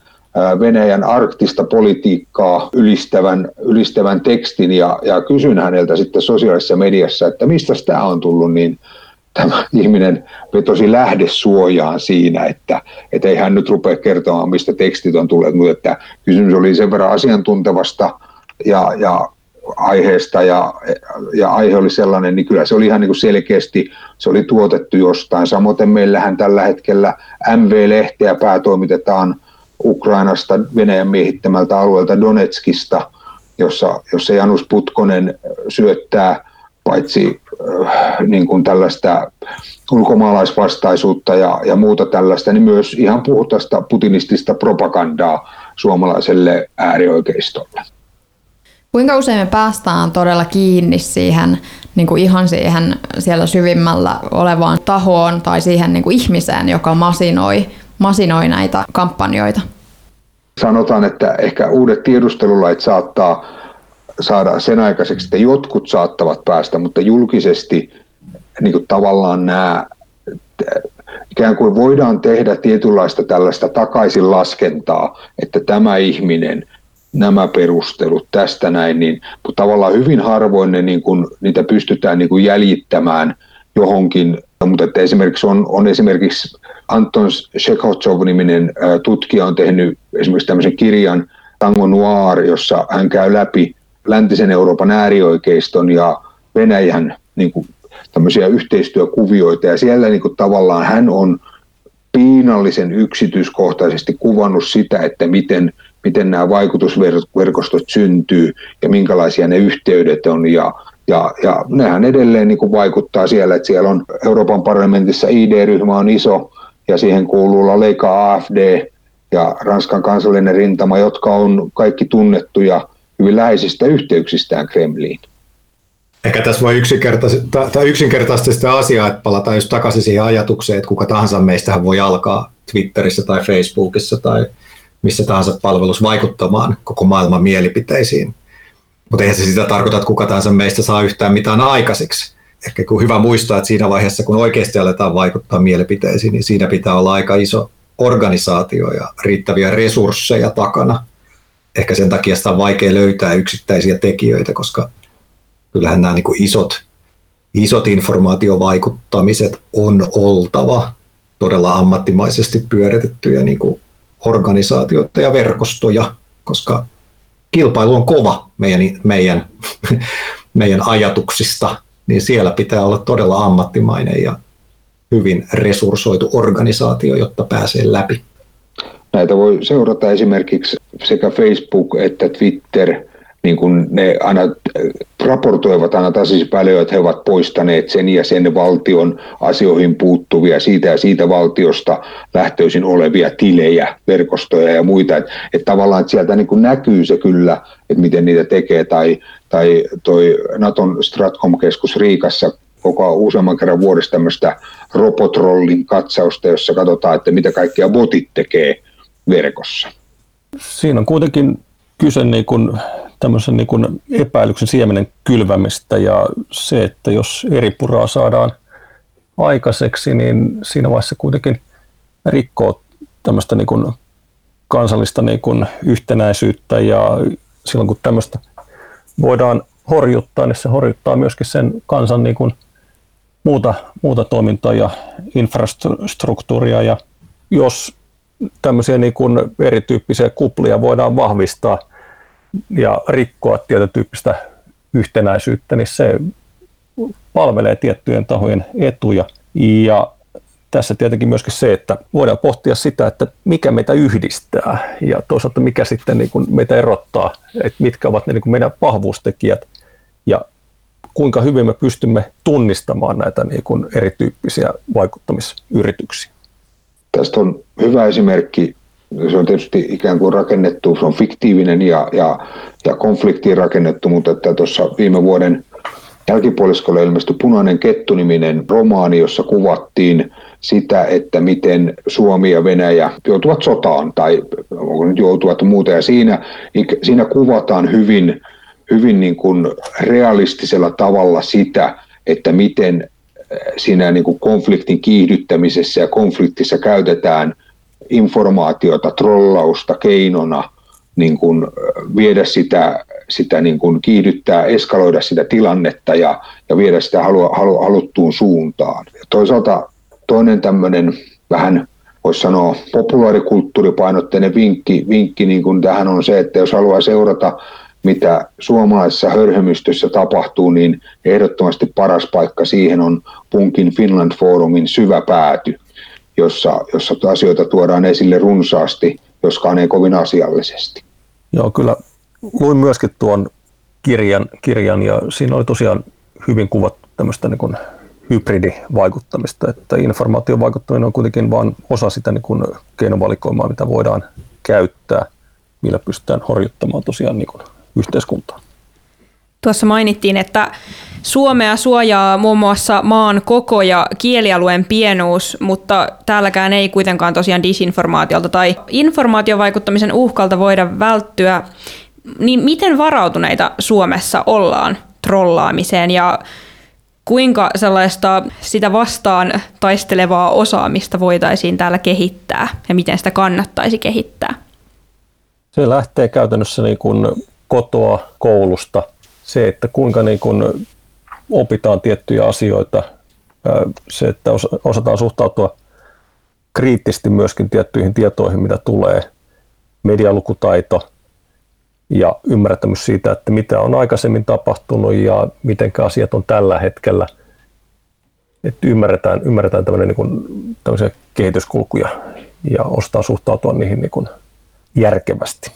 Venäjän arktista politiikkaa ylistävän, ylistävän tekstin ja, ja kysyn häneltä sitten sosiaalisessa mediassa, että mistä tämä on tullut, niin tämä ihminen vetosi lähdesuojaan siinä, että, että ei hän nyt rupea kertomaan, mistä tekstit on tulleet, mutta että kysymys oli sen verran asiantuntevasta ja, ja aiheesta ja, ja aihe oli sellainen, niin kyllä se oli ihan niin kuin selkeästi, se oli tuotettu jostain. Samoin meillähän tällä hetkellä MV-lehteä päätoimitetaan Ukrainasta Venäjän miehittämältä alueelta Donetskista, jossa, jossa Janus Putkonen syöttää paitsi niin kuin tällaista ulkomaalaisvastaisuutta ja, ja muuta tällaista, niin myös ihan puhtaista putinistista propagandaa suomalaiselle äärioikeistolle. Kuinka usein me päästään todella kiinni siihen niin kuin ihan siihen siellä syvimmällä olevaan tahoon tai siihen niin kuin ihmiseen, joka masinoi, masinoi näitä kampanjoita? Sanotaan, että ehkä uudet tiedustelulait saattaa saada sen aikaiseksi, että jotkut saattavat päästä, mutta julkisesti niin kuin tavallaan nämä ikään kuin voidaan tehdä tietynlaista tällaista takaisinlaskentaa, että tämä ihminen – nämä perustelut tästä näin, niin, mutta tavallaan hyvin harvoin ne, niin kuin, niitä pystytään niin kuin jäljittämään johonkin, mutta että esimerkiksi on, on esimerkiksi Anton Shekhotsov-niminen tutkija on tehnyt esimerkiksi tämmöisen kirjan Tango Noir, jossa hän käy läpi läntisen Euroopan äärioikeiston ja Venäjän niin kuin, tämmöisiä yhteistyökuvioita ja siellä niin kuin, tavallaan hän on piinallisen yksityiskohtaisesti kuvannut sitä, että miten – miten nämä vaikutusverkostot syntyy ja minkälaisia ne yhteydet on. Ja, ja, ja nehän edelleen niin kuin vaikuttaa siellä, että siellä on Euroopan parlamentissa ID-ryhmä on iso ja siihen kuuluu Leika AFD ja Ranskan kansallinen rintama, jotka on kaikki tunnettuja hyvin läheisistä yhteyksistään Kremliin. Ehkä tässä voi yksinkertaisesti sitä asiaa, että palataan just takaisin siihen ajatukseen, että kuka tahansa meistä voi alkaa Twitterissä tai Facebookissa tai missä tahansa palvelus vaikuttamaan koko maailman mielipiteisiin. Mutta eihän se sitä tarkoita, että kuka tahansa meistä saa yhtään mitään aikaiseksi. Ehkä kun hyvä muistaa, että siinä vaiheessa, kun oikeasti aletaan vaikuttaa mielipiteisiin, niin siinä pitää olla aika iso organisaatio ja riittäviä resursseja takana. Ehkä sen takia sitä on vaikea löytää yksittäisiä tekijöitä, koska kyllähän nämä niin isot, isot informaatiovaikuttamiset on oltava todella ammattimaisesti pyöritettyjä niin kuin organisaatioita ja verkostoja, koska kilpailu on kova meidän, meidän, [laughs] meidän ajatuksista, niin siellä pitää olla todella ammattimainen ja hyvin resurssoitu organisaatio, jotta pääsee läpi. Näitä voi seurata esimerkiksi sekä Facebook että Twitter niin kuin ne aina äh, raportoivat aina tasaisesti paljon, että he ovat poistaneet sen ja sen valtion asioihin puuttuvia siitä ja siitä valtiosta lähtöisin olevia tilejä, verkostoja ja muita. Että et tavallaan että sieltä niin näkyy se kyllä, että miten niitä tekee. Tai, tai toi Naton Stratcom-keskus Riikassa koko useamman kerran vuodessa tämmöistä robotrollin katsausta, jossa katsotaan, että mitä kaikkia botit tekee verkossa. Siinä on kuitenkin kyse niin kuin tämmöisen niin kuin epäilyksen siemenen kylvämistä ja se, että jos eri puraa saadaan aikaiseksi, niin siinä vaiheessa kuitenkin rikkoo tämmöistä niin kuin kansallista niin kuin yhtenäisyyttä ja silloin kun tämmöistä voidaan horjuttaa, niin se horjuttaa myöskin sen kansan niin kuin muuta, muuta toimintaa ja infrastruktuuria ja jos tämmöisiä niin kuin erityyppisiä kuplia voidaan vahvistaa ja rikkoa tietyn tyyppistä yhtenäisyyttä, niin se palvelee tiettyjen tahojen etuja. Ja tässä tietenkin myöskin se, että voidaan pohtia sitä, että mikä meitä yhdistää ja toisaalta mikä sitten niin kuin meitä erottaa, että mitkä ovat ne niin kuin meidän vahvuustekijät ja kuinka hyvin me pystymme tunnistamaan näitä niin kuin erityyppisiä vaikuttamisyrityksiä. Tästä on hyvä esimerkki. Se on tietysti ikään kuin rakennettu, se on fiktiivinen ja, ja, ja konfliktiin rakennettu, mutta että tuossa viime vuoden jälkipuoliskolla ilmestyi Punainen kettu-niminen romaani, jossa kuvattiin sitä, että miten Suomi ja Venäjä joutuvat sotaan tai nyt joutuvat muuta. Ja siinä, siinä kuvataan hyvin, hyvin niin kuin realistisella tavalla sitä, että miten siinä niin kuin konfliktin kiihdyttämisessä ja konfliktissa käytetään informaatiota, trollausta keinona niin kuin viedä sitä, sitä niin kuin kiihdyttää, eskaloida sitä tilannetta ja, ja viedä sitä halu, halu, haluttuun suuntaan. Ja toisaalta toinen tämmöinen vähän voisi sanoa populaarikulttuuripainotteinen vinkki, vinkki niin kuin tähän on se, että jos haluaa seurata mitä suomalaisessa hörhemystössä tapahtuu, niin ehdottomasti paras paikka siihen on Punkin Finland Forumin syvä pääty, jossa, jossa asioita tuodaan esille runsaasti, joskaan ei kovin asiallisesti. Joo, kyllä luin myöskin tuon kirjan, kirjan ja siinä oli tosiaan hyvin kuvattu tämmöistä niin hybridivaikuttamista, että informaation vaikuttaminen on kuitenkin vain osa sitä niin kuin keinovalikoimaa, mitä voidaan käyttää, millä pystytään horjuttamaan tosiaan niin kuin yhteiskuntaa. Tuossa mainittiin, että Suomea suojaa muun muassa maan koko ja kielialueen pienuus, mutta täälläkään ei kuitenkaan tosiaan disinformaatiolta tai informaatiovaikuttamisen uhkalta voida välttyä. Niin miten varautuneita Suomessa ollaan trollaamiseen ja kuinka sellaista sitä vastaan taistelevaa osaamista voitaisiin täällä kehittää ja miten sitä kannattaisi kehittää? Se lähtee käytännössä niin kuin kotoa, koulusta. Se, että kuinka niin kuin opitaan tiettyjä asioita, se, että osataan suhtautua kriittisesti myöskin tiettyihin tietoihin, mitä tulee, medialukutaito ja ymmärtämys siitä, että mitä on aikaisemmin tapahtunut ja miten asiat on tällä hetkellä. Että ymmärretään, ymmärretään tämmöinen, niin kuin, tämmöisiä kehityskulkuja ja ostaa suhtautua niihin niin kuin järkevästi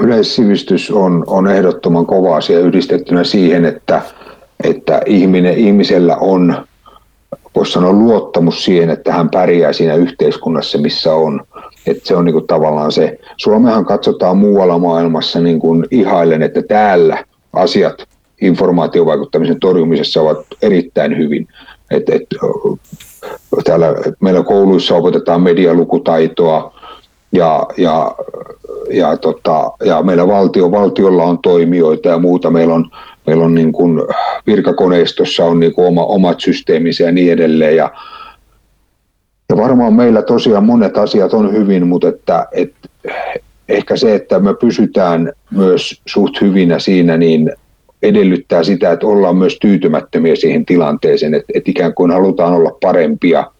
yleissivistys on, on ehdottoman kova asia yhdistettynä siihen, että, että ihminen, ihmisellä on, voisi sanoa, luottamus siihen, että hän pärjää siinä yhteiskunnassa, missä on. Että se on niin kuin tavallaan se, Suomehan katsotaan muualla maailmassa niin kuin ihailen, että täällä asiat informaatiovaikuttamisen torjumisessa ovat erittäin hyvin. Et, et, täällä meillä kouluissa opetetaan medialukutaitoa, ja, ja, ja, tota, ja meillä valtio, valtiolla on toimijoita ja muuta. Meillä on, meillä on niin kuin virkakoneistossa on niin kuin oma, omat systeeminsä ja niin edelleen. Ja, ja varmaan meillä tosiaan monet asiat on hyvin, mutta että, että ehkä se, että me pysytään myös suht hyvinä siinä, niin edellyttää sitä, että ollaan myös tyytymättömiä siihen tilanteeseen, että, että ikään kuin halutaan olla parempia –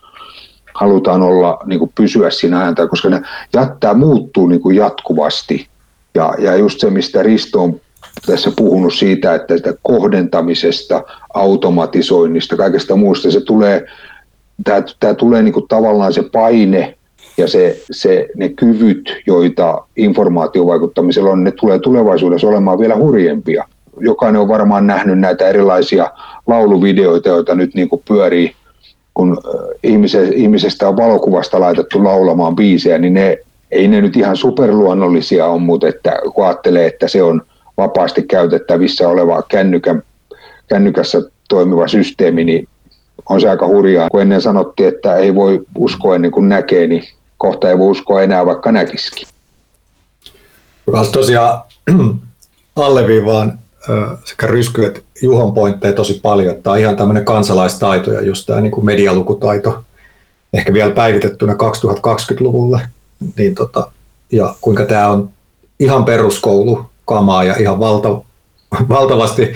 halutaan olla, niin kuin pysyä siinä ääntä, koska ne jättää muuttuu niin kuin jatkuvasti. Ja, ja just se, mistä Risto on tässä puhunut siitä, että sitä kohdentamisesta, automatisoinnista, kaikesta muusta, se tulee, tämä, tämä tulee niin kuin tavallaan se paine ja se, se, ne kyvyt, joita informaatiovaikuttamisella on, ne tulee tulevaisuudessa olemaan vielä hurjempia. Jokainen on varmaan nähnyt näitä erilaisia lauluvideoita, joita nyt niin kuin pyörii, kun ihmisestä on valokuvasta laitettu laulamaan biisejä, niin ne, ei ne nyt ihan superluonnollisia ole, mutta että kun ajattelee, että se on vapaasti käytettävissä oleva kännykän, kännykässä toimiva systeemi, niin on se aika hurjaa. Kun ennen sanottiin, että ei voi uskoa ennen kuin näkee, niin kohta ei voi uskoa enää, vaikka näkisikin. Tosiaan [clears throat] alleviivaan sekä Rysky että Juhon pointteja tosi paljon, tämä on ihan tämmöinen kansalaistaito ja just tämä niin kuin medialukutaito, ehkä vielä päivitettynä 2020-luvulle, niin tota, ja kuinka tämä on ihan peruskoulu kamaa ja ihan valta, valtavasti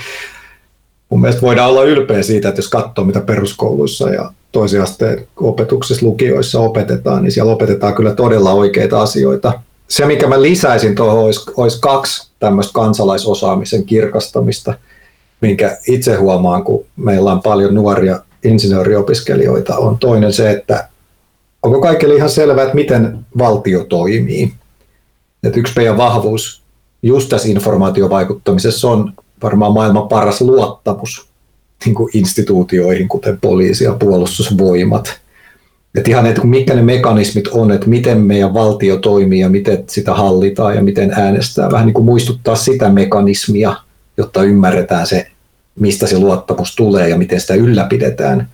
mun mielestä voidaan olla ylpeä siitä, että jos katsoo mitä peruskouluissa ja toisen asteen opetuksessa, lukioissa opetetaan, niin siellä opetetaan kyllä todella oikeita asioita. Se, mikä mä lisäisin tuohon, olisi, olisi kaksi tämmöistä kansalaisosaamisen kirkastamista, minkä itse huomaan, kun meillä on paljon nuoria insinööriopiskelijoita, on toinen se, että onko kaikille ihan selvää, että miten valtio toimii. Että yksi meidän vahvuus just tässä informaatiovaikuttamisessa on varmaan maailman paras luottamus niin kuin instituutioihin, kuten poliisi ja puolustusvoimat. Että ihan, että mitkä ne mekanismit on, että miten meidän valtio toimii ja miten sitä hallitaan ja miten äänestää. Vähän niin kuin muistuttaa sitä mekanismia, jotta ymmärretään se, mistä se luottamus tulee ja miten sitä ylläpidetään.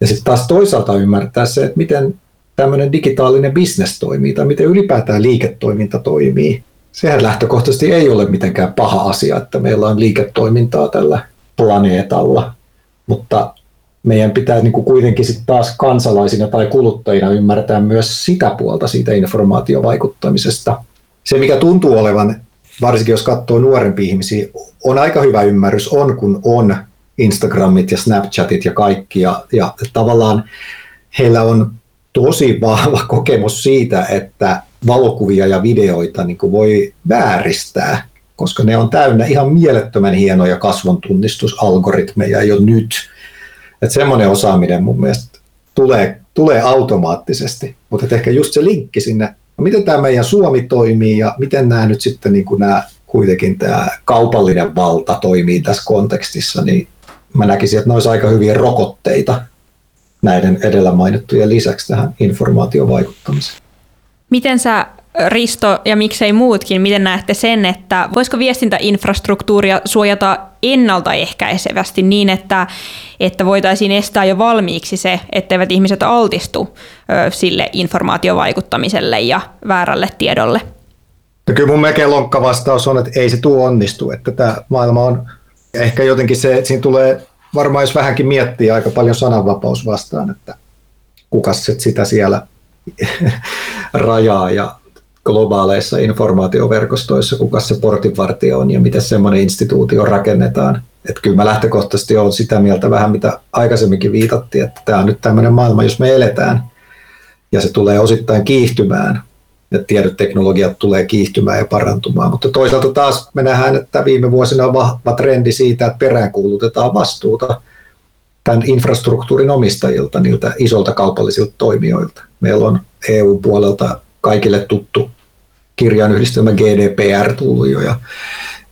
Ja sitten taas toisaalta ymmärtää se, että miten tämmöinen digitaalinen bisnes toimii tai miten ylipäätään liiketoiminta toimii sehän lähtökohtaisesti ei ole mitenkään paha asia, että meillä on liiketoimintaa tällä planeetalla, mutta meidän pitää niin kuin kuitenkin sitten taas kansalaisina tai kuluttajina ymmärtää myös sitä puolta siitä informaatiovaikuttamisesta. Se, mikä tuntuu olevan, varsinkin jos katsoo nuorempia ihmisiä, on aika hyvä ymmärrys, on kun on Instagramit ja Snapchatit ja kaikki, ja, ja tavallaan heillä on tosi vahva [laughs] kokemus siitä, että valokuvia ja videoita niin kuin voi vääristää, koska ne on täynnä ihan mielettömän hienoja kasvontunnistusalgoritmeja jo nyt. Että semmoinen osaaminen mun mielestä tulee, tulee automaattisesti, mutta ehkä just se linkki sinne, no miten tämä meidän Suomi toimii ja miten nämä nyt sitten niin kuin nämä kuitenkin tämä kaupallinen valta toimii tässä kontekstissa, niin mä näkisin, että ne olisi aika hyviä rokotteita näiden edellä mainittujen lisäksi tähän informaatiovaikuttamiseen. Miten sä Risto ja miksei muutkin, miten näette sen, että voisiko viestintäinfrastruktuuria suojata ennaltaehkäisevästi niin, että, että voitaisiin estää jo valmiiksi se, etteivät ihmiset altistu sille informaatiovaikuttamiselle ja väärälle tiedolle? No kyllä mun melkein lonkka vastaus on, että ei se tuo onnistu, että tämä maailma on ehkä jotenkin se, että siinä tulee varmaan jos vähänkin miettiä aika paljon sananvapaus vastaan, että kuka sitä siellä [laughs] rajaa ja globaaleissa informaatioverkostoissa, kuka se portinvartija on ja miten semmoinen instituutio rakennetaan. Että kyllä mä lähtökohtaisesti olen sitä mieltä vähän, mitä aikaisemminkin viitattiin, että tämä on nyt tämmöinen maailma, jos me eletään, ja se tulee osittain kiihtymään, ja tiedoteknologiat tulee kiihtymään ja parantumaan. Mutta toisaalta taas me nähdään, että viime vuosina on vahva trendi siitä, että peräänkuulutetaan vastuuta tämän infrastruktuurin omistajilta, niiltä isolta kaupallisilta toimijoilta. Meillä on EU-puolelta kaikille tuttu kirjainyhdistelmä GDPR tullut jo, ja,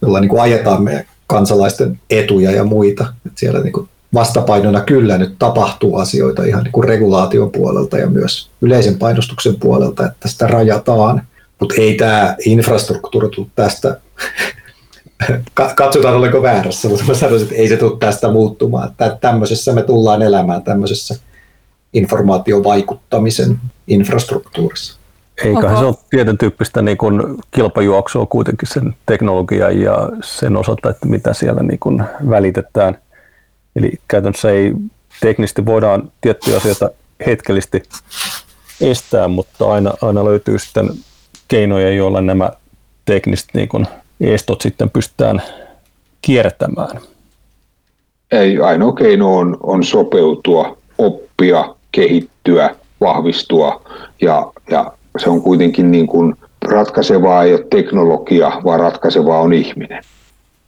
jolla niin kuin ajetaan meidän kansalaisten etuja ja muita. Et siellä niin kuin vastapainona kyllä nyt tapahtuu asioita ihan niin kuin regulaation puolelta ja myös yleisen painostuksen puolelta, että sitä rajataan. Mutta ei tämä infrastruktuuri tule tästä [laughs] katsotaan olenko väärässä, mutta mä sanoisin, että ei se tule tästä muuttumaan. Että tämmöisessä me tullaan elämään tämmöisessä informaatiovaikuttamisen infrastruktuurissa. Eiköhän okay. se ole tietyn tyyppistä niin kuin kilpajuoksua kuitenkin sen teknologian ja sen osalta, että mitä siellä niin kuin välitetään. Eli käytännössä ei teknisesti voidaan tiettyjä asioita hetkellisesti estää, mutta aina, aina löytyy sitten keinoja, joilla nämä tekniset niin kuin estot sitten pystytään kiertämään? Ei, ainoa keino on, on sopeutua, oppia, kehittyä, vahvistua ja, ja se on kuitenkin niin kuin ratkaisevaa ei ole teknologia, vaan ratkaisevaa on ihminen.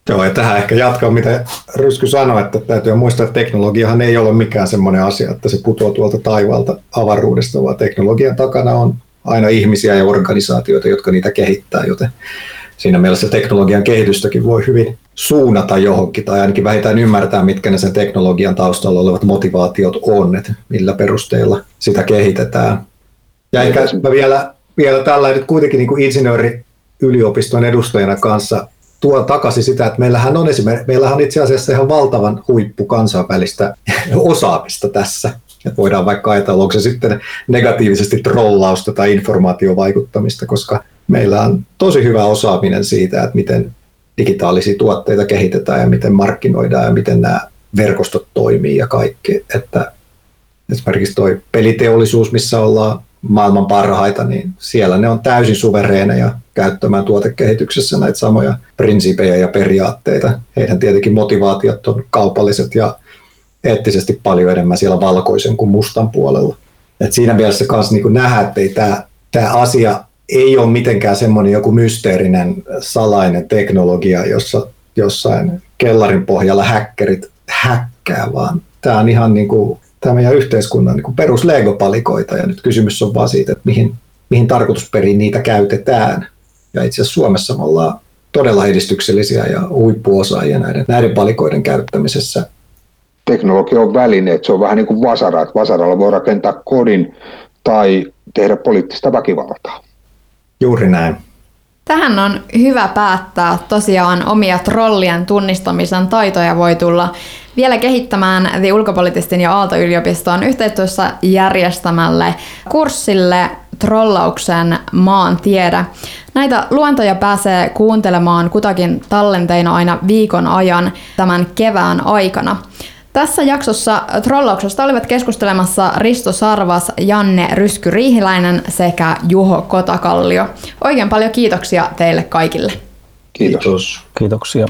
Joo, ja tähän ehkä jatkaa, mitä Rysky sanoi, että täytyy muistaa, että teknologiahan ei ole mikään semmoinen asia, että se putoaa tuolta taivaalta avaruudesta, vaan teknologian takana on aina ihmisiä ja organisaatioita, jotka niitä kehittää, joten siinä mielessä teknologian kehitystäkin voi hyvin suunnata johonkin tai ainakin vähintään ymmärtää, mitkä ne sen teknologian taustalla olevat motivaatiot on, että millä perusteella sitä kehitetään. Ja ehkä mä vielä, vielä tällainen kuitenkin niin kuin insinööri yliopiston edustajana kanssa tuon takaisin sitä, että meillähän on esimerkiksi, meillähän on itse asiassa ihan valtavan huippu kansainvälistä [laughs] osaamista tässä. Että voidaan vaikka ajatella, onko se sitten negatiivisesti trollausta tai informaatiovaikuttamista, koska meillä on tosi hyvä osaaminen siitä, että miten digitaalisia tuotteita kehitetään ja miten markkinoidaan ja miten nämä verkostot toimii ja kaikki. Että esimerkiksi tuo peliteollisuus, missä ollaan maailman parhaita, niin siellä ne on täysin suvereeneja käyttämään tuotekehityksessä näitä samoja prinsipejä ja periaatteita. Heidän tietenkin motivaatiot on kaupalliset ja eettisesti paljon enemmän siellä valkoisen kuin mustan puolella. Et siinä mielessä myös niin nähdä, että tämä, tämä asia ei ole mitenkään semmoinen joku mysteerinen salainen teknologia, jossa jossain kellarin pohjalla häkkerit häkkää, vaan tämä on ihan niin kuin tämä meidän yhteiskunnan niin perus Lego-palikoita ja nyt kysymys on vaan siitä, että mihin, mihin tarkoitusperiin niitä käytetään. Ja itse asiassa Suomessa me ollaan todella edistyksellisiä ja huippuosaajia näiden, näiden palikoiden käyttämisessä. Teknologia on väline, että se on vähän niin kuin vasara, että vasaralla voi rakentaa kodin tai tehdä poliittista väkivaltaa. Juuri näin. Tähän on hyvä päättää. Tosiaan omia trollien tunnistamisen taitoja voi tulla vielä kehittämään The Ulkopolitistin ja Aalto-yliopiston yhteistyössä järjestämälle kurssille trollauksen maantiede. Näitä luentoja pääsee kuuntelemaan kutakin tallenteina aina viikon ajan tämän kevään aikana. Tässä jaksossa trollauksesta olivat keskustelemassa Risto Sarvas, Janne Rysky-Riihiläinen sekä Juho Kotakallio. Oikein paljon kiitoksia teille kaikille. Kiitos. Kiitoksia.